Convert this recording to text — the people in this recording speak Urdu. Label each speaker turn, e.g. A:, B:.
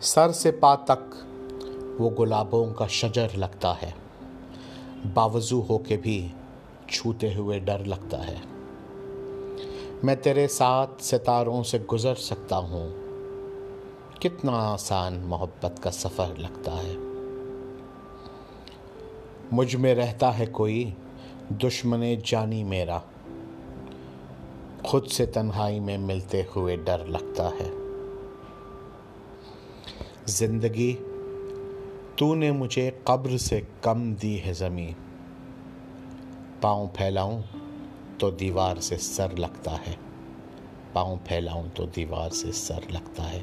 A: سر سے پا تک وہ گلابوں کا شجر لگتا ہے۔ باوضو ہو کے بھی چھوتے ہوئے ڈر لگتا ہے۔ میں تیرے ساتھ ستاروں سے گزر سکتا ہوں۔ کتنا آسان محبت کا سفر لگتا ہے۔ مجھ میں رہتا ہے کوئی دشمن جانی میرا۔ خود سے تنہائی میں ملتے ہوئے ڈر لگتا ہے۔ زندگی تو نے مجھے قبر سے کم دی ہے زمین۔ پاؤں پھیلاؤں تو دیوار سے سر لگتا ہے۔ پاؤں پھیلاؤں تو دیوار سے سر لگتا ہے۔